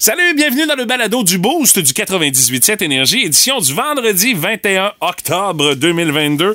Salut, bienvenue dans le balado du Boost du 98.7 Énergie, édition du vendredi 21 octobre 2022.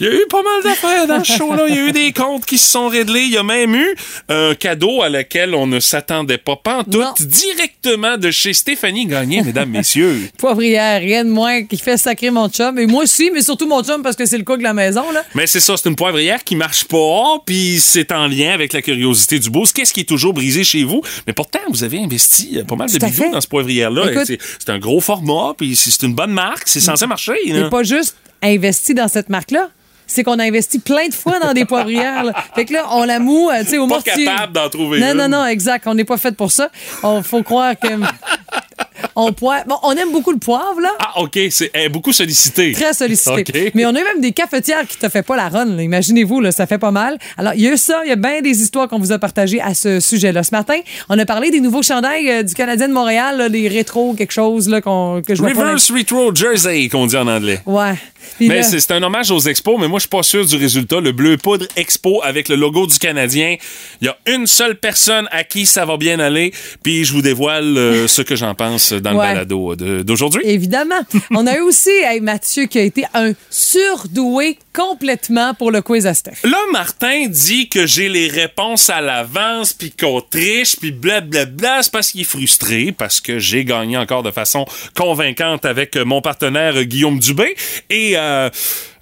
Il y a eu pas mal d'affaires dans ce show-là. Il y a eu des comptes qui se sont réglés. Il y a même eu un cadeau à lequel on ne s'attendait pas pantoute, directement de chez Stéphanie Gagné, mesdames, messieurs. Poivrière, rien de moins qui fait sacrer mon chum. Et moi aussi, mais surtout mon chum parce que c'est le cook de la maison. Là. Mais c'est ça, c'est une poivrière qui marche pas, puis c'est en lien avec la curiosité du Boost. Qu'est-ce qui est toujours brisé chez vous? Mais pourtant, vous avez investi pas mal de Tout bijoux dans ce poivrière-là. C'est c'est un gros format, puis c'est une bonne marque. C'est censé marcher. Là. pas juste investi dans cette marque-là. C'est qu'on a investi plein de fois dans des poivrières. là. Fait que là, on la moue, euh, tu sais, au Pas mortier. capable d'en trouver Non, une. non, non, exact. On n'est pas fait pour ça. On faut croire que. on, poivre. Bon, on aime beaucoup le poivre, là. Ah, OK. C'est elle est beaucoup sollicité. Très sollicité. Mais on a eu même des cafetières qui te fait pas la run. Imaginez-vous, là, ça fait pas mal. Alors, il y a eu ça, il y a bien des histoires qu'on vous a partagées à ce sujet-là. Ce matin, on a parlé des nouveaux chandails euh, du Canadien de Montréal, là, les rétro quelque chose là, qu'on, que je vois pas. Reverse Retro Jersey, qu'on dit en anglais. Ouais. Puis Mais là- c'est un hommage aux expos, mais moi, je suis pas sûr du résultat. Le bleu poudre expo avec le logo du Canadien. Il y a une seule personne à qui ça va bien aller, puis je vous dévoile euh, ce que j'en pense dans le balado d'aujourd'hui. Évidemment. On a eu aussi hey, Mathieu qui a été un surdoué complètement pour le quiz à Steph. Là, Martin dit que j'ai les réponses à l'avance, puis qu'on triche, puis blablabla. C'est parce qu'il est frustré, parce que j'ai gagné encore de façon convaincante avec mon partenaire Guillaume Dubé. Et... euh,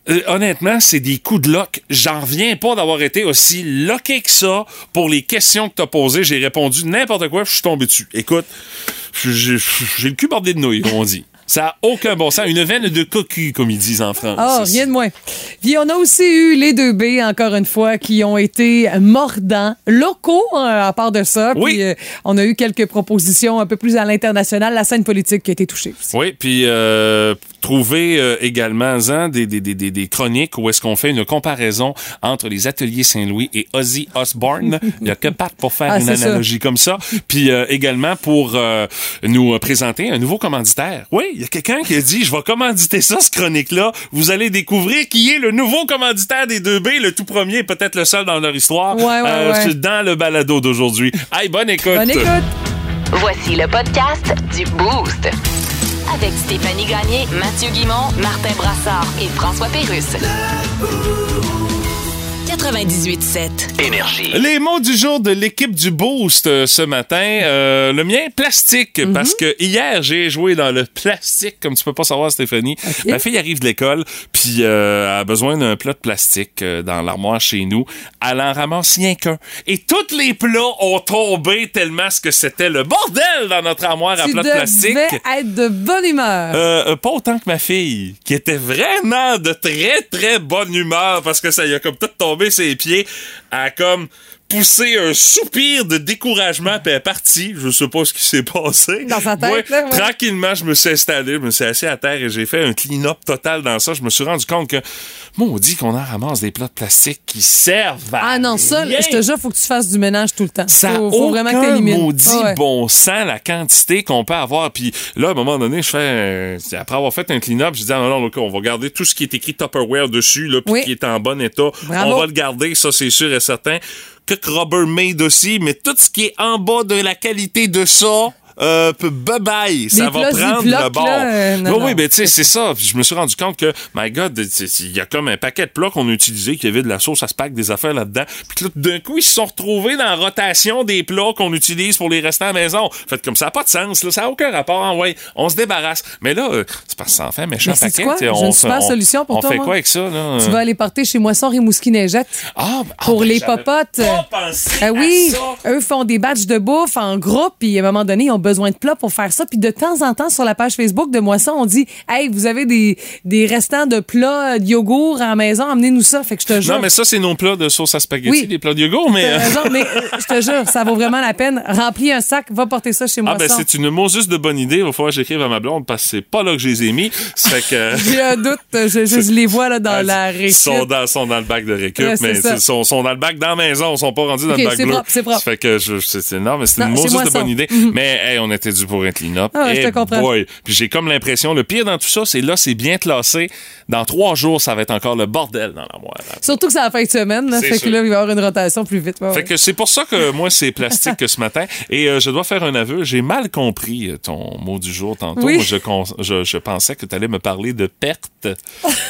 euh, honnêtement, c'est des coups de lock. J'en reviens pas d'avoir été aussi loqué que ça pour les questions que t'as posées. J'ai répondu n'importe quoi, je suis tombé dessus. Écoute, j'ai le cul bordé de nouilles, comme on dit. Ça a aucun bon sens. Une veine de cocu, comme ils disent en France. Oh, rien de moins. Puis on a aussi eu les deux B, encore une fois, qui ont été mordants, locaux, hein, à part de ça. Oui. Puis euh, on a eu quelques propositions un peu plus à l'international, la scène politique qui a été touchée aussi. Oui, puis euh, trouver euh, également hein, des, des, des, des, des chroniques où est-ce qu'on fait une comparaison entre les ateliers Saint-Louis et Ozzy Osbourne. Il y a que Pat pour faire Ah, une ça. analogie comme ça. Puis euh, également pour euh, nous présenter un nouveau commanditaire. Oui, il y a quelqu'un qui a dit, je vais commanditer ça, ce chronique-là. Vous allez découvrir qui est le nouveau commanditaire des 2B, le tout premier, et peut-être le seul dans leur histoire, Ouais, ouais, euh, ouais. c'est dans le balado d'aujourd'hui. Hey, bonne écoute! Bonne écoute. Voici le podcast du Boost. Avec Stéphanie Gagné, Mathieu Guimont, Martin Brassard et François Pérusse. 98.7. Énergie. Les mots du jour de l'équipe du Boost euh, ce matin. Euh, le mien, plastique. Mhm. Parce que hier, j'ai joué dans le plastique, comme tu peux pas savoir, Stéphanie. Ma fille arrive de l'école, puis euh, elle a besoin d'un plat de plastique euh, dans l'armoire chez nous. Elle en ramasse rien qu'un. Et tous les plats ont tombé tellement ce que c'était le bordel dans notre armoire à Tu plats de plastique. devais être de bonne humeur. Pas autant que ma fille, qui était vraiment de très, très bonne humeur parce que ça y a comme tout tombé ses pieds. A comme poussé un soupir de découragement puis elle est partie. Je sais pas ce qui s'est passé. Dans sa tête, Moi, là, ouais. Tranquillement, je me suis installé, je me suis assis à terre et j'ai fait un clean-up total dans ça. Je me suis rendu compte que, maudit qu'on en ramasse des plats de plastique qui servent à Ah non, ça, rien. je te jure, faut que tu fasses du ménage tout le temps. Ça faut, faut vraiment que maudit Ah ouais. bon sens la quantité qu'on peut avoir. Puis là, à un moment donné, je fais... Après avoir fait un clean-up, je dis, ah non, non, OK, on va garder tout ce qui est écrit Tupperware dessus, là, puis Oui. qui est en bon état. Bravo. On va le garder, ça, c'est sûr et certain. Que Rubbermaid aussi, mais tout ce qui est en bas de la qualité de ça... Euh, bye bye, ça va prendre le bord. là, euh, non, oui, ben tu sais, c'est ça. Je me suis rendu compte que, my God, il y a comme un paquet de plats qu'on a utilisé, qu'il y avait de la sauce à spag, des affaires là-dedans. Puis là, d'un coup, ils se sont retrouvés dans la rotation des plats qu'on utilise pour les restants à la maison. Fait comme ça n'a pas de sens, là, ça n'a aucun rapport. hein, ouais, on se débarrasse. Mais là, euh, c'est parce que ça en fait un méchant Mais paquet. quoi? on une fait- super on- solution pour on toi, fait moi. quoi avec ça, là? Tu vas aller porter chez Moisson Rimouski Neigette Ah, ben- ah, pour ben, les j'avais popotes. pas pensé Ah à oui, ça. eux font des batchs de bouffe en groupe, puis à un moment donné, ils ont besoin de plats pour faire ça. Puis de temps en temps, sur la page Facebook de Moisson, on dit Hey, vous avez des, des restants de plats de yogourt à la maison, amenez-nous ça. Fait que je te jure. Non, mais ça, c'est nos plats de sauce à spaghetti, Oui. les plats de yogourt, mais... Euh, mais euh, je te jure, ça vaut vraiment la peine. Remplis un sac, va porter ça chez Ah, Moisson. ben, c'est une Moses de bonne idée. Il va falloir que j'écrive à ma blonde parce que c'est pas là que je les ai mis. Fait que. J'ai un doute, je, je- je les vois là, dans la Ils récup. sont dans, sont dans le bac de récup, Ouais, c'est mais ils sont, sont dans le bac dans la maison. Ils sont pas rendus dans le bac c'est bleu. propre, c'est propre. Fait que je, c'est, c'est- non, mais c'est une c'est Moses de bonne idée. Mhm. Mais Hey, on était dû pour un clean-up. Ah je te Eh comprends. boy. Puis j'ai comme l'impression, le pire dans tout ça, c'est là, c'est bien classé. Dans trois jours, ça va être encore le bordel dans l'armoire. Surtout que c'est la fin de semaine, là, fait sûr. que là, il va y avoir une rotation plus vite. Ouais, Fait ouais. que c'est pour ça que moi, c'est plastique que ce matin. Et euh, je dois faire un aveu, j'ai mal compris euh, ton mot du jour tantôt. Oui. Je, con- je, je pensais que tu allais me parler de perte.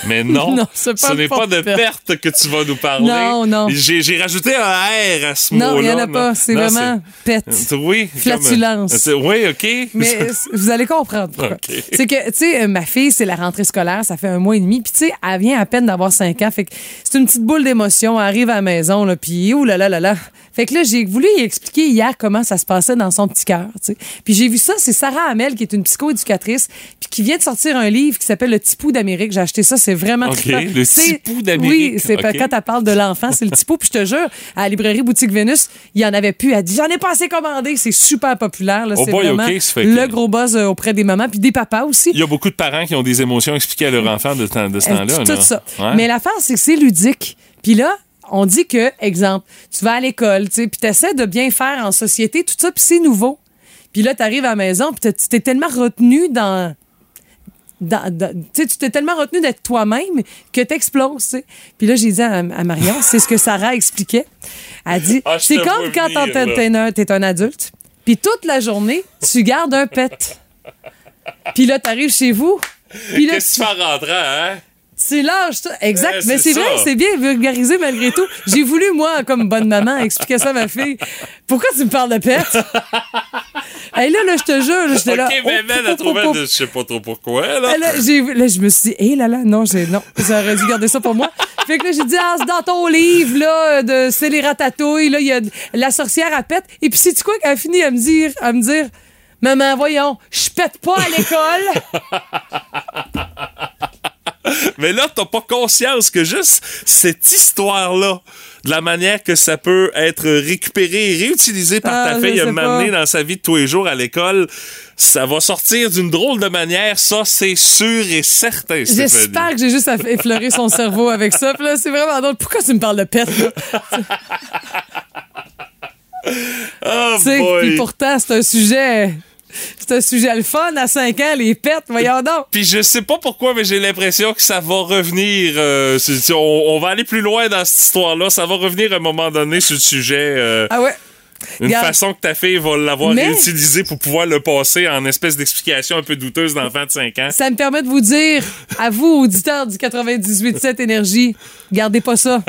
Mais non, Non, pas ce n'est pas de perte. perte que tu vas nous parler. Non, non. J'ai rajouté un R à ce mot-là. Non, il n'y en a pas. C'est vraiment pète. Oui. Flatulence. comme- Oui, OK. Mais vous allez comprendre pourquoi. C'est que, tu sais, ma fille, c'est la rentrée scolaire, ça fait un mois et demi. Puis, tu sais, elle vient à peine d'avoir 5 ans. Fait que c'est une petite boule d'émotion. Elle arrive à la maison, là, puis ouh là là là là. Fait que là, j'ai voulu y expliquer hier comment ça se passait dans son petit cœur, tu sais. Puis j'ai vu ça, c'est Sarah Hamel, qui est une psychoéducatrice, puis qui vient de sortir un livre qui s'appelle Le Tipou d'Amérique. J'ai acheté ça, c'est vraiment OK, trippant. Le Tipou d'Amérique. Oui, c'est pas- OK. quand elle parle de l'enfant, c'est le Tipou. Puis je te jure, à la librairie Boutique Vénus, il y en avait plus. Elle dit, j'en ai pas assez commandé. C'est super populaire, là. Oh boy, que- le gros buzz euh, auprès des mamans, puis des papas aussi. Il y a beaucoup de parents qui ont des émotions expliquées à leur enfant de, de ce Euh, temps-là. tout là. ça. Ouais. Mais l'affaire, c'est que c'est ludique. Puis là, on dit que, exemple, tu vas à l'école, tu sais, puis t'essaies de bien faire en société, tout ça, puis c'est nouveau. Puis là, t'arrives à la maison, puis tu t'es tellement retenu dans... dans- dans- tu tu t'es tellement retenu d'être toi-même que t'exploses, tu sais. Puis là, j'ai dit à, à Marion, c'est ce que Sarah expliquait. Elle dit, Ah, c'est comme quand t'es- un, t'es un adulte, puis toute la journée, tu gardes un pet. Puis là, t'arrives chez vous, Qu'est-ce que tu fais en rentrant, hein? C'est l'âge, ça. Exact. Ouais, mais c'est c'est vrai, ça. c'est bien vulgarisé malgré tout. J'ai voulu, moi, comme bonne maman, expliquer ça à ma fille. Pourquoi tu me parles de perte? Et là, là, je te jure, j'étais là. OK, mais oh, a trouvé, je sais pas trop pourquoi, là. Là, je me suis dit, hé là là, non, j'ai, non, j'aurais dû garder ça pour moi. Fait que là, j'ai dit, ah, c'est dans ton livre, là, de C'est les ratatouilles, là, il y a la sorcière à pète. Et puis, c'est tu quoi qu'elle a fini à me dire, à me dire, maman, voyons, je pète pas à l'école. Mais là, t'as pas conscience que juste cette histoire-là, de la manière que ça peut être récupéré et réutilisé par Ah, ta je fille à m'amener dans sa vie de tous les jours à l'école, ça va sortir d'une drôle de manière, ça, c'est sûr et certain. J'espère que j'ai juste à effleurer son cerveau avec ça. Puis là, c'est vraiment drôle. Pourquoi tu me parles de pète, là? Oh Tu sais, boy. pourtant, c'est un sujet. C'est un sujet le fun à 5 ans, les pets, voyons donc. Puis je sais pas pourquoi, mais j'ai l'impression que ça va revenir. euh, on, on va aller plus loin dans cette histoire-là. Ça va revenir à un moment donné sur le sujet. euh, Ah ouais. une Regarde. façon que ta fille va l'avoir Mais- réutilisé pour pouvoir le passer en espèce d'explication un peu douteuse d'enfant de 5 ans. Ça me permet de vous dire, à vous, auditeurs du 98.7 Énergie, gardez pas ça.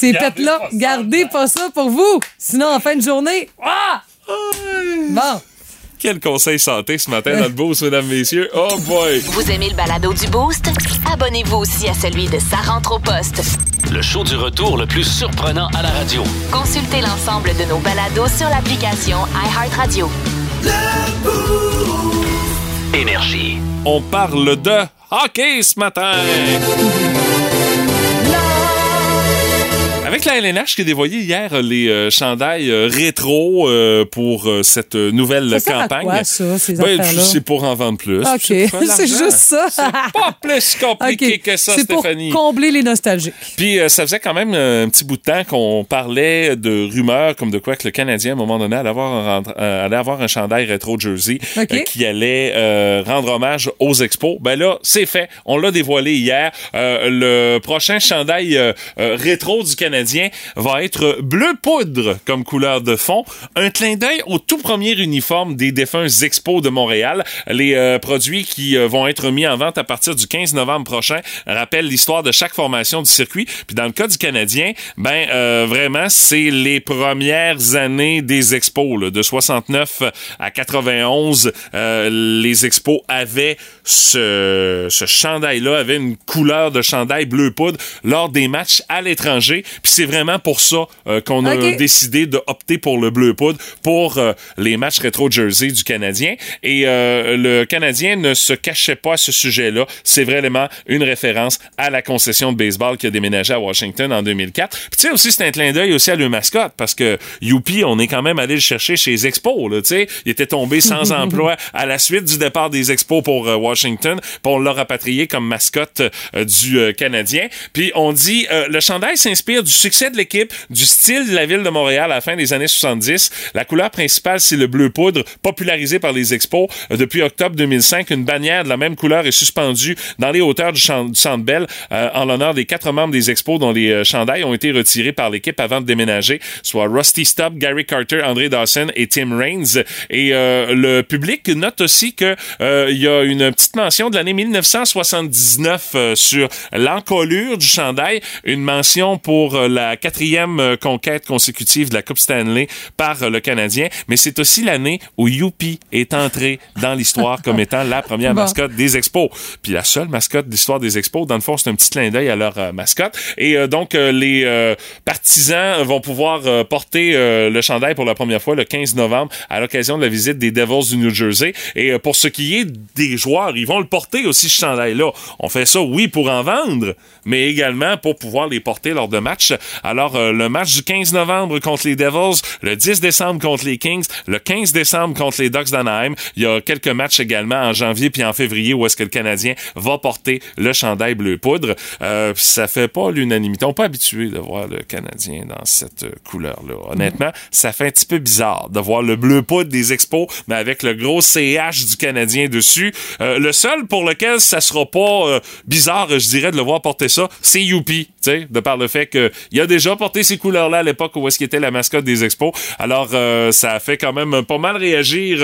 Ces pets-là, gardez pas ça pour vous. Sinon, en fin de journée, ah! Bon. Quel conseil santé ce matin dans le boost, mesdames, messieurs. Oh boy! Vous aimez le balado du Boost? Abonnez-vous aussi à celui de Sa rentre au poste. Le show du retour le plus surprenant à la radio. Consultez l'ensemble de nos balados sur l'application iHeartRadio. Énergie. On parle de hockey ce matin! Avec la LNH qui a dévoilé hier euh, les euh, chandails euh, rétro euh, pour cette nouvelle Ça sert à campagne. quoi, ça, ces Ben, affaires-là? C'est pour en vendre plus. OK. C'est juste ça. C'est pas plus compliqué que ça, C'est pour Stéphanie. combler les nostalgiques. Puis ça faisait quand même un petit bout de temps qu'on parlait de rumeurs comme de quoi que le Canadien, à un moment donné, allait avoir un, allait avoir un chandail rétro jersey OK. euh, qui allait rendre hommage aux expos. Ben là, c'est fait. On l'a dévoilé hier. Le prochain chandail rétro du Canadien va être bleu poudre comme couleur de fond. Un clin d'œil au tout premier uniforme des défunts expos de Montréal. Les euh, produits qui euh, vont être mis en vente à partir du 15 novembre prochain rappellent l'histoire de chaque formation du circuit. Puis dans le cas du Canadien, ben euh, vraiment, c'est les premières années des expos. de 69 à 91, euh, les expos avaient ce, ce chandail-là, avaient une couleur de chandail bleu poudre lors des matchs à l'étranger. Puis c'est vraiment pour ça euh, qu'on a décidé de opter pour le bleu poudre pour euh, les matchs rétro jersey du Canadien. Et euh, le Canadien ne se cachait pas à ce sujet-là. C'est vraiment une référence à la concession de baseball qui a déménagé à Washington en 2004. Puis tu sais aussi, c'est un clin d'œil aussi à le mascotte parce que Youpi, on est quand même allé le chercher chez les Expos. Là, tu sais. il était tombé sans emploi à la suite du départ des Expos pour euh, Washington. Puis on l'a rapatrié comme mascotte euh, du euh, Canadien. Puis on dit, euh, le chandail s'inspire du succès de l'équipe, du style de la ville de Montréal à la fin des années 70. La couleur principale, c'est le bleu poudre, popularisé par les expos. Euh, depuis octobre 2005, une bannière de la même couleur est suspendue dans les hauteurs du, du Centre Bell euh, en l'honneur des quatre membres des expos dont les euh, chandails ont été retirés par l'équipe avant de déménager, soit Rusty Stubb, Gary Carter, André Dawson et Tim Raines. Et le public note aussi que il y a une petite mention de l'année 1979 sur l'encolure du chandail, une mention pour la quatrième conquête consécutive de la Coupe Stanley par le Canadien, mais c'est aussi l'année où Youpi est entré dans l'histoire comme étant la première mascotte des Expos. Puis la seule mascotte d'histoire des Expos, dans le fond, c'est un petit clin d'œil à leur euh, mascotte. Et euh, donc, euh, les partisans vont pouvoir porter le chandail pour la première fois le 15 novembre à l'occasion de la visite des Devils du New Jersey. Et pour ce qui est des joueurs, ils vont le porter aussi, ce chandail-là. On fait ça, oui, pour en vendre, mais également pour pouvoir les porter lors de matchs. Alors, le match du 15 novembre contre les Devils, le 10 décembre contre les Kings, le 15 décembre contre les Ducks d'Anaheim. Il y a quelques matchs également en janvier puis en février où est-ce que le Canadien va porter le chandail bleu poudre. Euh, ça fait pas l'unanimité. On n'est pas habitué de voir le Canadien dans cette couleur-là. Honnêtement, ça fait un petit peu bizarre de voir le bleu poudre des expos, mais avec le gros CH du Canadien dessus. Euh, le seul pour lequel ça sera pas euh, bizarre, je dirais, de le voir porter ça, c'est Youpi, de par le fait qu'il a déjà porté ces couleurs-là à l'époque où est-ce qu'il était la mascotte des expos. Alors, euh, ça a fait quand même pas mal réagir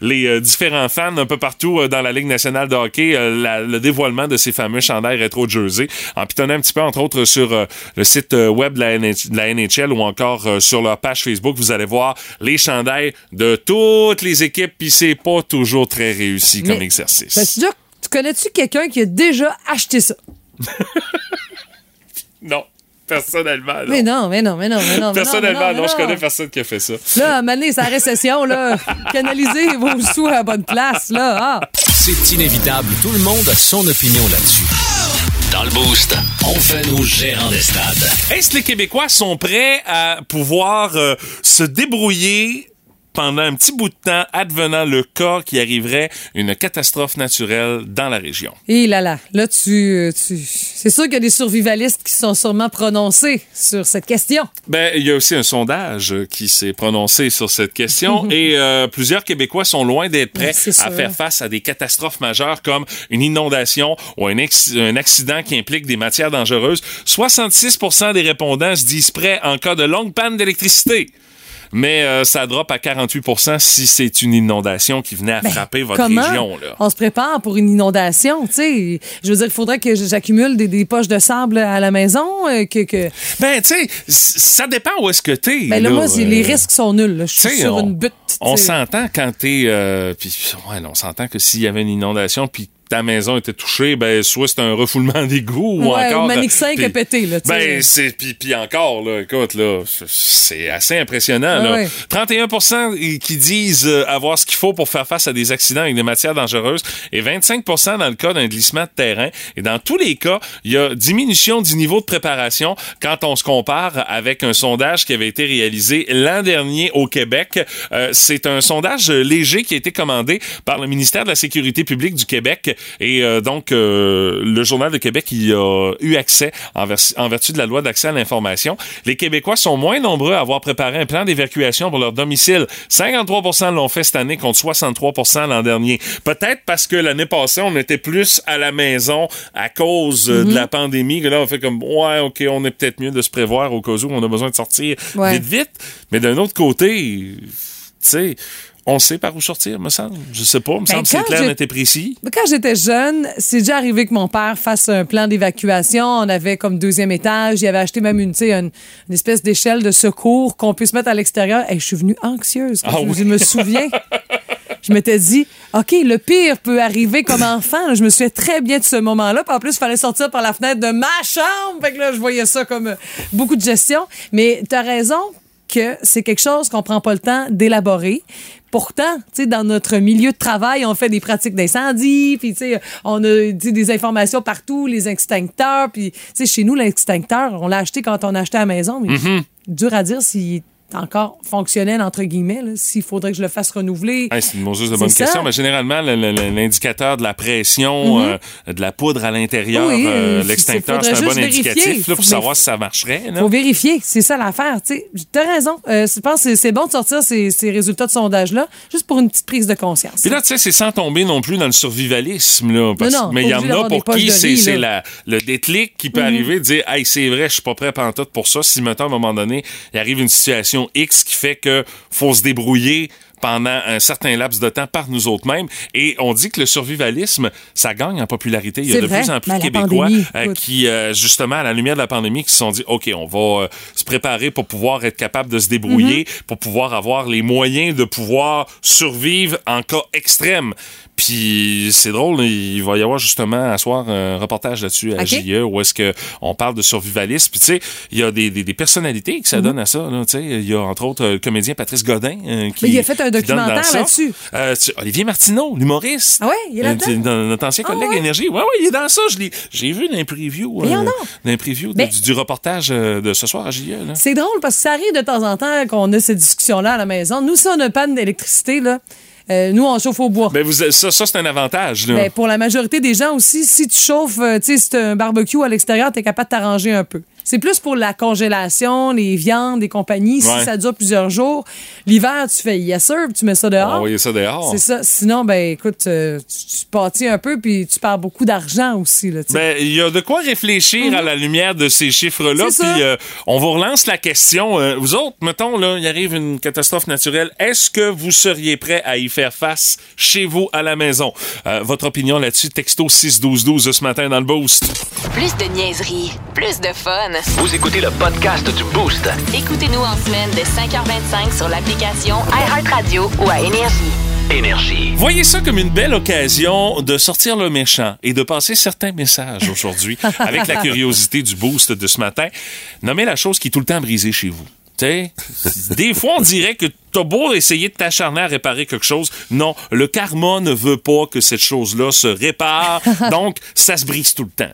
les euh, différents fans un peu partout euh, dans la Ligue nationale de hockey, euh, le dévoilement de ces fameux chandails rétro jersey, en pitonnant un petit peu entre autres sur le site web de la, NHL ou encore sur leur page Facebook, vous allez voir les chandails de toutes les équipes, puis c'est pas toujours très réussi comme exercice. Tu connais-tu quelqu'un qui a déjà acheté ça? non. Personnellement, non. Mais non, mais non, mais non, mais non. Personnellement, non, je connais personne qui a fait ça. Là, à c'est la récession, là. Canalisez vos sous à la bonne place, là. Ah. C'est inévitable. Tout le monde a son opinion là-dessus. Dans le boost, on fait nos gérants des stades. Est-ce que les Québécois sont prêts à pouvoir euh, se débrouiller pendant un petit bout de temps, advenant le cas qui arriverait une catastrophe naturelle dans la région. Et là là, là tu, tu... c'est sûr qu'il y a des survivalistes qui sont sûrement prononcés sur cette question. Ben, il y a aussi un sondage qui s'est prononcé sur cette question et euh, plusieurs Québécois sont loin d'être prêts à faire face à des catastrophes majeures comme une inondation ou un, un accident qui implique des matières dangereuses. 66% des répondants se disent prêts en cas de longue panne d'électricité mais euh, ça drop à 48% si c'est une inondation qui venait à ben, frapper votre région. Là. On se prépare pour une inondation, tu sais? Je veux dire, il faudrait que j'accumule des, poches de sable à la maison. Euh, que, que... Ben, tu sais, ça dépend où est-ce que t'es. Ben là, moi, les euh, risques sont nuls. Je suis sur une butte. On s'entend quand t'es... puis, ouais, on s'entend que s'il y avait une inondation, puis ta maison était touchée, ben soit c'est un refoulement d'égout ou encore. Manix 5 a pété là. Ben c'est puis, puis encore là, écoute là, c'est assez impressionnant là. 31% qui disent euh, avoir ce qu'il faut pour faire face à des accidents avec des matières dangereuses et 25% dans le cas d'un glissement de terrain. Et dans tous les cas, il y a diminution du niveau de préparation quand on se compare avec un sondage qui avait été réalisé l'an dernier au Québec. Euh, c'est un sondage léger qui a été commandé par le ministère de la Sécurité publique du Québec et euh, donc, euh, le Journal de Québec y a eu accès en, vertu de la loi d'accès à l'information. Les Québécois sont moins nombreux à avoir préparé un plan d'évacuation pour leur domicile. 53% l'ont fait cette année contre 63% l'an dernier. Peut-être parce que l'année passée, on était plus à la maison à cause euh, de mhm. la pandémie. Que là, on fait comme, ouais, OK, on est peut-être mieux de se prévoir au cas où on a besoin de sortir vite, vite. Mais d'un autre côté, tu sais, on sait par où sortir, me semble. Je sais pas, me ben, semble que c'est clair, n'était précis. Quand j'étais jeune, c'est déjà arrivé que mon père fasse un plan d'évacuation. On avait comme deuxième étage. Il avait acheté même une, une, une espèce d'échelle de secours qu'on puisse mettre à l'extérieur. Et je suis venue anxieuse. Ah je, me souviens. je m'étais dit, OK, le pire peut arriver comme enfant. Je me souviens très bien de ce moment-là. en plus, il fallait sortir par la fenêtre de ma chambre. Fait que là, je voyais ça comme beaucoup de gestion. Mais tu as raison que c'est quelque chose qu'on prend pas le temps d'élaborer. Pourtant, tu sais, dans notre milieu de travail, on fait des pratiques d'incendie, puis tu sais, on a des informations partout, les extincteurs, puis tu sais, chez nous, l'extincteur, on l'a acheté quand on a acheté à la maison, mais mm-hmm. dur à dire s'il encore fonctionnel, entre guillemets, s'il faudrait que je le fasse renouveler. Hey, c'est une de bonne ça. question. Mais généralement, le- le- le- l'indicateur de la pression, euh, de la poudre à l'intérieur, Mhm. Oui, euh, l'extincteur, c'est un bon vérifier. indicatif là, pour savoir vérifier. si ça marcherait. là. faut vérifier, c'est ça l'affaire. tu. T'as raison. Euh, je pense que c'est- bon de sortir ces, ces résultats de sondage-là, juste pour une petite prise de conscience. Puis là, tu sais, c'est sans tomber non plus dans le survivalisme, là. Parce, Non, non, mais il y en a pour qui c'est le déclic qui peut arriver de dire, hey, c'est vrai, je suis pas prêt pantoute pour ça. Si, mettons, à un moment donné, il arrive une situation X qui fait que faut se débrouiller pendant un certain laps de temps par nous autres mêmes. Et on dit que le survivalisme, ça gagne en popularité. Il y a de vrai. plus en plus de Québécois euh, qui, euh, justement, à la lumière de la pandémie, qui se sont dit, OK, on va euh, se préparer pour pouvoir être capable de se débrouiller, Mm-hmm. pour pouvoir avoir les moyens de pouvoir survivre en cas extrême. Puis c'est drôle, il va y avoir justement à soir un reportage là-dessus à OK. JE où est-ce que on parle de survivalisme. Puis tu sais, il y a des, des, des personnalités que ça Mhm. donne à ça. tu sais. Il y a entre autres le comédien Patrice Godin euh, qui Mais il a fait un documentaire ça. là-dessus. Euh, Olivier Martineau, l'humoriste. Ah ouais, il est là-dedans? Euh, dans- Notre ancien Ah collègue ouais? Énergie. Ouais, ouais, il est dans ça. Je l'ai- J'ai vu dans un preview, Voyons euh, du, du reportage euh, de ce soir à JE. C'est drôle parce que ça arrive de temps en temps qu'on a cette discussion-là à la maison. Nous, si on a panne d'électricité, là, euh, nous, on chauffe au bois. Ben vous, ça, ça c'est un avantage. Là. Ben, pour la majorité des gens aussi, si tu chauffes, euh, tu sais, un barbecue à l'extérieur, tu es capable de t'arranger un peu. C'est plus pour la congélation, les viandes, les compagnies. Ouais. Si ça dure plusieurs jours, l'hiver, tu fais yes sir, puis tu mets ça dehors. envoyer ça dehors. C'est ça. Sinon, ben écoute, euh, tu, tu pâtis un peu, puis tu perds beaucoup d'argent aussi. Là. Ben, il y a de quoi réfléchir à la lumière de ces chiffres-là. Mhm. C'est ça. Puis euh, on vous relance la question. Euh, vous autres, mettons, là, il arrive une catastrophe naturelle. Est-ce que vous seriez prêt à y faire face chez vous à la maison? Euh, votre opinion là-dessus, texto 61212 ce matin dans le boost. Plus de niaiserie, plus de fun. Vous écoutez le podcast du Boost. Écoutez-nous en semaine de 5h25 sur l'application iHeartRadio ou à Énergie. Énergie. Voyez ça comme une belle occasion de sortir le méchant et de passer certains messages aujourd'hui avec la curiosité du boost de ce matin. Nommez la chose qui est tout le temps brisée chez vous. Des fois, on dirait que t'as beau essayer de t'acharner à réparer quelque chose. Non, le karma ne veut pas que cette chose-là se répare. Donc, ça se brise tout le temps.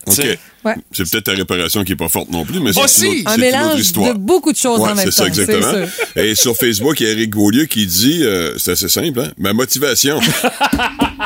Ouais. C'est peut-être ta réparation qui est pas forte non plus, mais c'est Aussi! une autre- Un c'est une autre mélange de beaucoup de choses Ouais, en même c'est ça, temps, exactement. Et sur Facebook, il y a Eric Gaulieu qui dit, euh, c'est assez simple, hein? ma motivation.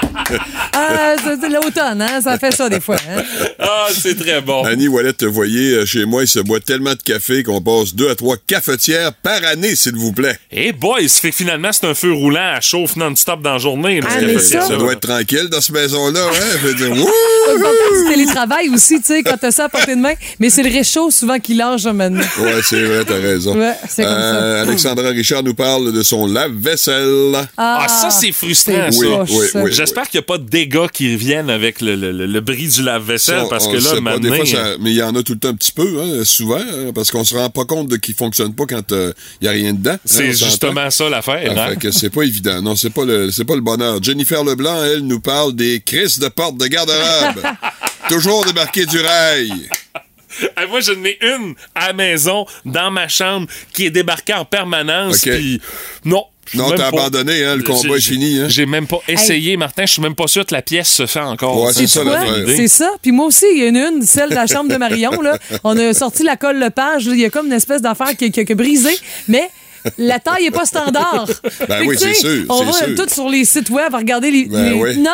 Ah, c'est l'automne, hein? Ça fait ça des fois. Hein? Ah, c'est très bon. Annie Wallet, te voyez, euh, chez moi, il se boit tellement de café qu'on passe deux à trois cafetières par année, s'il vous plaît. Eh boy, ça fait que finalement, c'est un feu roulant à chauffe non-stop dans la journée. là, Ah, mais cafetière, ça- Ça doit être tranquille dans cette maison-là, hein? Je veux dire, télétravail aussi, tu sais, quand t'as ça à portée de main. Mais c'est le réchaud souvent qui lâche maintenant. Ouais, c'est vrai, t'as raison. Ouais, c'est comme ça. Alexandra Richard nous parle de son lave-vaisselle. Ah, ça, c'est frustrant, ça. Oui, oui, oui. J'espère qu'il a pas de dégâts qui reviennent avec le, le- le- le bris du lave-vaisselle parce que là. Des maintenant, fois, ça- mais il y en a tout le temps un petit peu, hein, souvent, hein, parce qu'on se rend pas compte de qu'il fonctionne pas quand il y a rien dedans. hein, c'est justement ça l'affaire. Ah, que c'est pas évident. Non, c'est pas le, c'est pas le bonheur. Jennifer Leblanc, elle, nous parle des crises de porte de garde-robe. Toujours débarqué du rail. Ah, moi, je n'ai une à la maison, dans ma chambre, qui est débarquée en permanence. Non. Non, t'as pas- abandonné, hein, le combat J'ai- est fini, hein. J'ai même pas essayé, Martin. Je suis même pas sûr que la pièce se fait encore. Ouais, c'est ça. C'est ça. Puis moi aussi, il y en a une, celle de la chambre de Marion. Là. On a sorti la colle Lepage. Il y a comme une espèce d'affaire qui, qui, qui a brisé. Mais la taille n'est pas standard. Ben oui, c'est sûr, On va sûr. tout sur les sites web à regarder les. Ben les- oui. Non,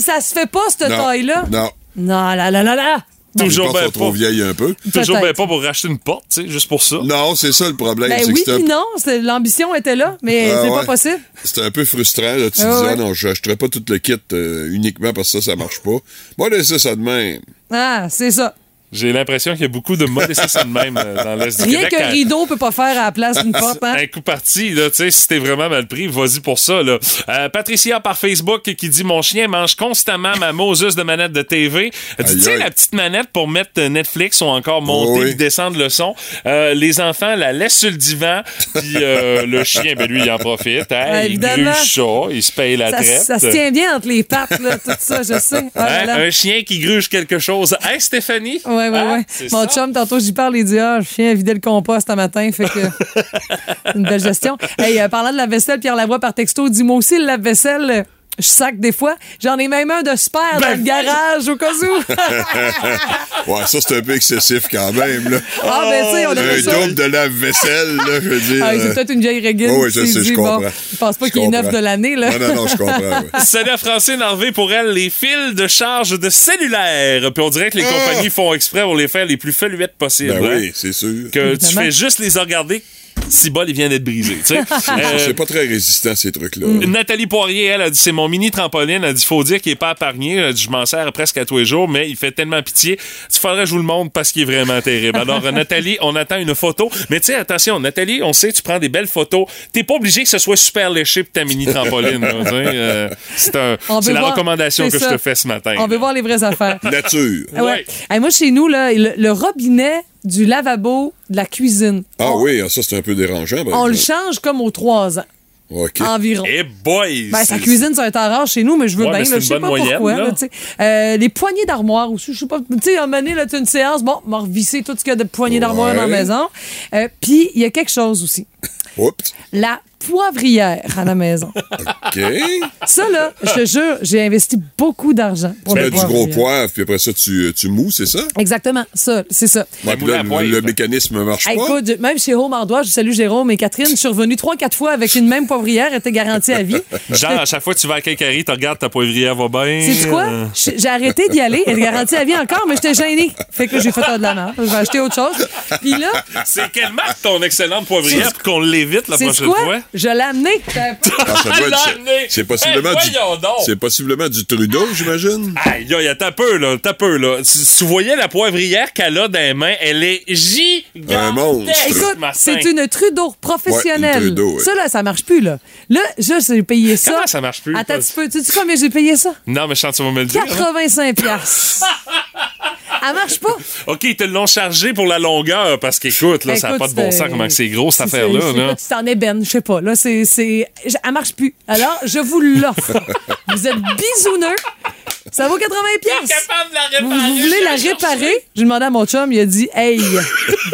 ça se fait pas, cette taille-là. Non. Non, là, là, là, là. Toujours bien trop pas. vieilles un peu. Toujours bien Peut-être. pas pour racheter une porte, tu sais, juste pour ça. Non, c'est ça le problème. Ben oui, que non. L'ambition était là, mais Ah c'est ouais. pas possible. C'est un peu frustrant. Là. Tu Ah dis, ouais. ah non, je n'achèterai pas tout le kit euh, uniquement parce que ça, ça marche pas. Moi, laissez ça de même. Ah, c'est ça. J'ai l'impression qu'il y a beaucoup de ça de même euh, dans l'Est du Rien Québec. qu'un À- rideau peut pas faire à la place d'une porte. Hein? Un coup parti, là, tu sais, si t'es vraiment mal pris, vas-y pour ça, là. Euh, Patricia par Facebook qui dit Mon chien mange constamment ma Moses de manette de TV. Elle dit Aïe, Tu sais, la petite manette pour mettre euh, Netflix ou encore monter Oh oui. descendre le son. Euh, les enfants la laissent sur le divan, puis euh, le chien, ben lui, il en profite. hein. Ouais, il évidemment. gruge ça, il se paye la Ça, traite. ça se tient bien entre les pattes, là, tout ça, je sais. Oh là Hein, là. Un chien qui gruge quelque chose. Hey, Stéphanie? Ouais, ouais, Hein? ouais. Mon ça? chum, tantôt, j'y parle, il dit Ah, le chien a vidé le compost un matin, fait que. une belle gestion. Hey, euh, parlant de la vaisselle, Pierre Lavoie par texto dit Moi aussi, le lave-vaisselle. Je sac des fois. J'en ai même un de spare dans Ben, le garage au cas où. Ouais, ça, c'est un peu excessif quand même, là. ah, ben, tu sais, on a Un ça. double de lave-vaisselle, là, je veux dire. Ah, c'est euh, peut-être une vieille régine. Oh, oui, je sais, je comprends. Bon, je pense pas qu'il est neuf de l'année, là. Non, non, non, je comprends. ouais. Salut à Francine Harvey, pour elle, les fils de charge de cellulaire. Puis on dirait que les compagnies font exprès pour les faire les plus feluettes possibles. Ah! Ben hein. oui, c'est sûr. Que tu fais juste les regarder. Si bol, il vient d'être brisé. sais. Euh, C'est pas très résistant, ces trucs-là. Mm. Nathalie Poirier, elle a dit c'est mon mini trampoline. Elle a dit faut dire qu'il est pas épargné. Elle a dit je m'en sers presque à tous les jours, mais il fait tellement pitié. Tu faudrait que je vous le montre parce qu'il est vraiment terrible. Alors euh, Nathalie, on attend une photo. Mais tu sais attention, Nathalie, on sait tu prends des belles photos. T'es pas obligé que ce soit super léché pour ta mini trampoline. là, euh, c'est la voir- recommandation que ça. je te fais ce matin. On veut voir les vraies affaires. Nature. Ah ouais. Hey, moi, chez nous, là, le, le robinet du lavabo de la cuisine, Ah on, oui, ah, ça, c'est un peu dérangeant. par on le change comme aux trois ans OK. environ. Eh boy! Ben, sa cuisine, c'est un temps rare chez nous, mais je veux Ouais, bien. Je sais pas moyenne, pourquoi. là. là. Euh, les poignées d'armoire aussi. Je sais pas. Tu sais, à un moment donné, là, tu as une séance. Bon, m'a revisser tout ce qu'il y a de poignées d'armoire dans la maison. Euh, Puis, il y a quelque chose aussi. Oups. La poivrière à la maison. OK. Ça, là, je te jure, j'ai investi beaucoup d'argent pour Tu mets du gros poivre, puis après ça, tu, tu mous, c'est ça? Exactement, ça, c'est ça. Ouais, puis moulin là, le, le mécanisme marche Hey, pas? écoute, même chez Home Ardois, je salue Jérôme et Catherine, je suis revenue trois, quatre fois avec une même poivrière, elle était garantie à vie. Genre, à chaque fois que tu vas à Quincaillerie, tu regardes ta poivrière va bien. C'est quoi? Euh, J'ai j'ai arrêté d'y aller. Elle est garantie à vie encore, mais j'étais gênée. Fait que j'ai fait de la merde. Je vais acheter autre chose. Puis là, C'est quelle marque ton excellente poivrière? Pour qu'on l'évite la c'est prochaine quoi? fois? Je l'ai amené. Ah, ça doit être- l'a c'est- amené. c'est possiblement, Eh, du, possiblement du Trudeau, j'imagine. Aïe, aïe, attends un peu, là, un peu, là. Si tu voyais la poivrière qu'elle a dans les mains, elle est gigantesque. Un monstre. Écoute, c'est une Trudeau professionnelle. Ouais, une Trudeau, ouais. Ça, là, ça marche plus, là. Là, je- j'ai payé ça. Comment ça marche plus? Attends, tu peux. Tu sais combien j'ai payé ça? Non, mais je sens que tu vas me le dire. hein. 85 piastres. Elle marche pas. OK, ils te l'ont chargé pour la longueur parce qu'écoute, là, ça n'a pas de bon sens comment que c'est gros, cette affaire-là. là. C'est en ébène, je sais pas. Là, c'est, elle marche plus. Alors, je vous l'offre. vous êtes bisouneux. Ça vaut 80 pièces. capable de la Vous, vous voulez la réparer? J'ai demandé à mon chum, il a dit Hey,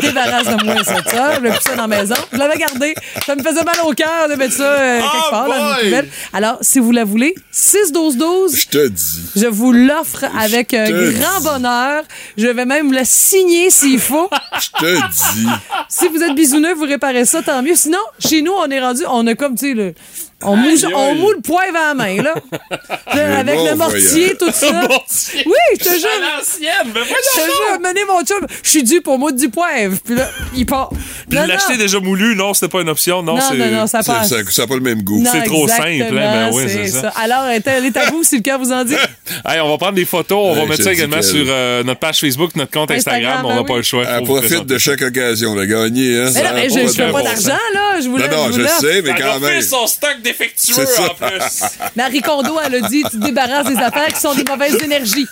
débarrasse de moi ça. ça. Je l'ai plus ça dans la maison. Je l'avais gardé. Ça me faisait mal au cœur de mettre ça euh, quelque Oh part! Poubelle. Alors, si vous la voulez, 6-12-12, Je te dis. je vous l'offre avec un grand dis. bonheur. Je vais même le signer s'il faut. Je te dis. si vous êtes bisouneux, vous réparez ça, tant mieux. Sinon, chez nous, on est rendu, on a comme, tu sais, le. On moule le poivre à la main, là. Là, avec bon le mortier, tout ça. mortier. Oui, je te jure. À l'ancienne, mais Je te jure, mener mon chum. Je suis dû pour moudre du poivre. Puis là, il part. Non, L'acheter déjà moulu, non, c'était pas une option. Non, Non, c'est. non, non, ça n'a pas le même goût. C'est trop simple, hein, ben oui, c'est ça. Alors, elle est à vous si le cœur vous en dit. Hey, on va prendre des photos, on va mettre ça également sur euh, notre page Facebook, notre compte Instagram. Instagram, on n'a ben pas le choix. Elle profite de chaque occasion de gagner. Hein, Mais non, je, je fais pas d'argent, là. Je vous Non, non, je sais, mais Elle quand même. son stock défectueux en plus. Marie Kondo, elle a dit tu te débarrasses des affaires qui sont des mauvaises énergies.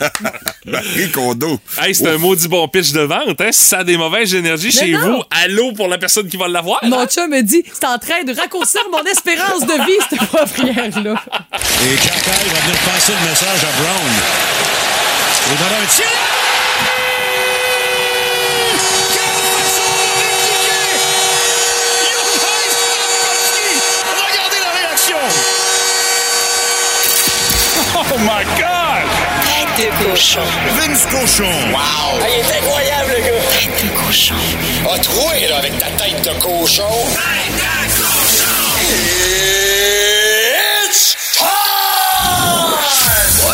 Marie Kondo. Hey, c'est un maudit bon pitch de vente, hein? Si ça a des mauvaises énergies Mais chez non. vous, allô pour la personne qui va l'avoir. hein? Mon chum me dit c'est en train de raccourcir mon espérance de vie, cette poivrière-là. Et Jacky va venir passer le message à Brown. Il va un tir. Quelle façon de répliquer! Johannes Pavelski! Regardez la réaction! Oh my God! Tête de cochon. Vince Cochon! Ah, il est incroyable, le gars! Tête de cochon. A troué, là, avec ta tête de cochon. Tête de cochon! It's time!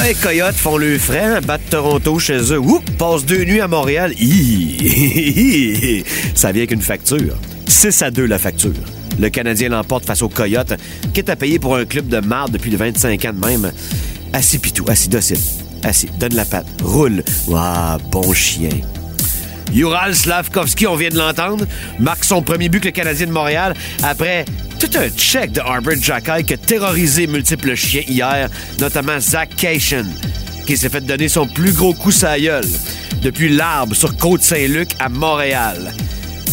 Ouais, Coyotes font le frais, hein, battent Toronto chez eux. Oups, passent deux nuits à Montréal. Hi! Ça vient qu'une facture. 6 à 2 la facture. Le Canadien l'emporte face aux Coyotes, quitte à payer pour un club de marde depuis 25 ans de même. Assis pitou, assis docile. Assis, donne la patte, roule. Ah, bon chien. Ural Slavkovski, on vient de l'entendre, marque son premier but que le Canadien de Montréal après tout un check de Arbor Jackay qui a terrorisé multiples chiens hier, notamment Zach Cation, qui s'est fait donner son plus gros coup sa gueule depuis l'arbre sur Côte-Saint-Luc à Montréal.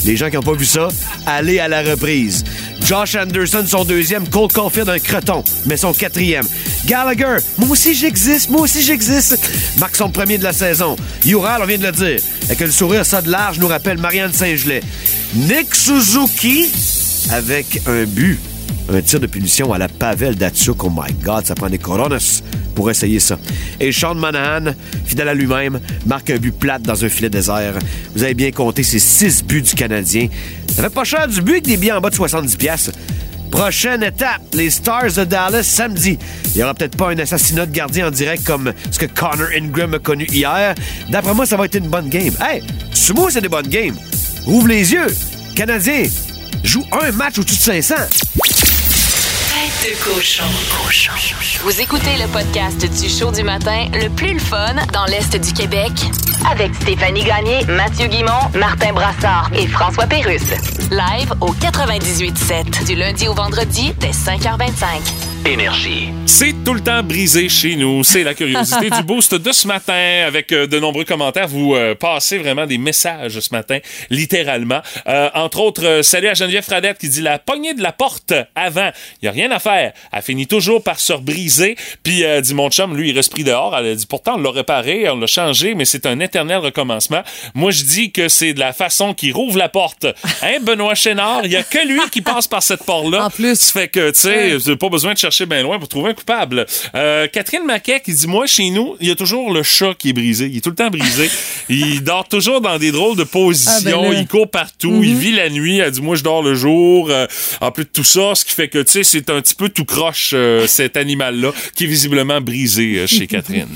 Les gens qui n'ont pas vu ça, allez à la reprise. Josh Anderson, son deuxième, Cole Caulfield, un creton, mais son quatrième. Gallagher, moi aussi j'existe, moi aussi j'existe. Marque son premier de la saison. Ural, on vient de le dire. Avec le sourire ça de large, nous rappelle Marianne Saint-Gelais. Nick Suzuki, avec un but. Un tir de punition à la Pavel Datsuk. Oh my God, ça prend des coronas pour essayer ça. Et Sean Manahan, fidèle à lui-même, marque un but plate dans un filet désert. Vous avez bien compté, c'est six buts du Canadien. Ça fait pas cher du but avec des billets en bas de 70 pièces. Prochaine étape, les Stars de Dallas samedi. Il y aura peut-être pas un assassinat de gardien en direct comme ce que Connor Ingram a connu hier. D'après moi, ça va être une bonne game. Hey, Sumo, c'est des bonnes games. Ouvre les yeux. Canadien, joue un match au-dessus de 500. Vous écoutez le podcast du show du matin le plus le fun dans l'Est du Québec avec Stéphanie Gagné, Mathieu Guimont, Martin Brassard et François Pérusse. Live au 98.7 du lundi au vendredi dès 5h25. Énergie. C'est tout le temps brisé chez nous. C'est la curiosité du boost de ce matin avec euh, de nombreux commentaires. Vous euh, passez vraiment des messages ce matin, littéralement. Euh, entre autres, euh, salut à Geneviève Fradette qui dit la poignée de la porte avant. Il n'y a rien à faire. Elle finit toujours par se rebriser. Puis, euh, dit mon chum, lui, il reste pris dehors. Elle a dit pourtant, on l'a réparé, on l'a changé, mais c'est un éternel recommencement. Moi, je dis que c'est de la façon qu'il rouvre la porte. Hein, Benoît Chénard? Il n'y a que lui qui passe par cette porte-là. En plus. Ça fait que, tu sais, vous n'avez pas besoin de chercher bien loin pour trouver un coupable. Euh, Catherine Maquet qui dit Moi, chez nous, il y a toujours le chat qui est brisé. Il est tout le temps brisé. il dort toujours dans des drôles de positions. Ah, ben là. il court partout. Il vit la nuit. Elle dit Moi, je dors le jour. Euh, en plus de tout ça, ce qui fait que, tu sais, c'est un petit peu tout croche, euh, cet animal-là, qui est visiblement brisé euh, chez Catherine.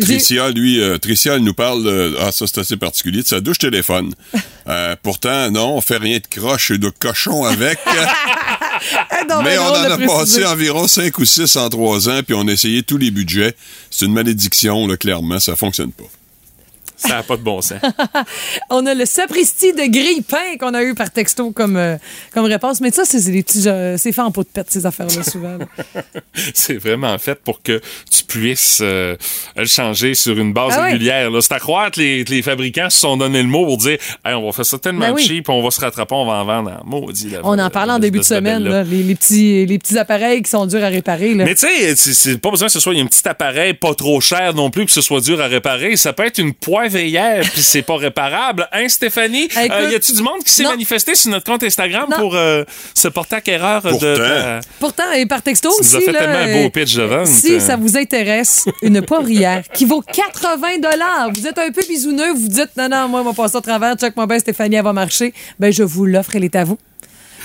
Tricia, lui, euh, Tricia, elle nous parle, de- ah, ça c'est assez particulier, de sa douche téléphone. Euh, pourtant, non, on fait rien de croche et de cochon avec. Non, mais on en a préciser. passé environ 5 ou 6 en 3 ans, puis on a essayé tous les budgets. C'est une malédiction, là, clairement, ça fonctionne pas. Ça n'a pas de bon sens. On a le sapristi de grille-pain qu'on a eu par texto comme, euh, comme réponse. Mais ça, c'est des petits. euh, c'est fait en pot de pète, ces affaires-là, souvent. là. c'est vraiment fait pour que tu puisses euh, le changer sur une base Ah régulière. là. C'est à croire que les, fabricants se sont donné le mot pour dire Hey, on va faire ça tellement Ben oui. cheap, on va se rattraper, on va en vendre en maudit. la- On en parle en début de semaine, là, les, les petits, les petits appareils qui sont durs à réparer. Là. Mais tu sais, c'est- pas besoin que ce soit un petit appareil pas trop cher non plus, que ce soit dur à réparer. Ça peut être une poivrière, puis c'est pas réparable. Hein, Stéphanie? Écoute, Euh, y a-tu du monde qui s'est manifesté sur notre compte Instagram Non. pour euh, se porter acquéreur de... Pourtant. ta- Pourtant, et par texto nous aussi. as fait là, tellement un beau euh, pitch de vente. Si ça vous intéresse, une poivrière qui vaut 80 Vous êtes un peu bisouneux, vous dites non, non, moi, on va passer au travers, check moi bien, Stéphanie, elle va marcher. Ben, je vous l'offre, elle est à vous.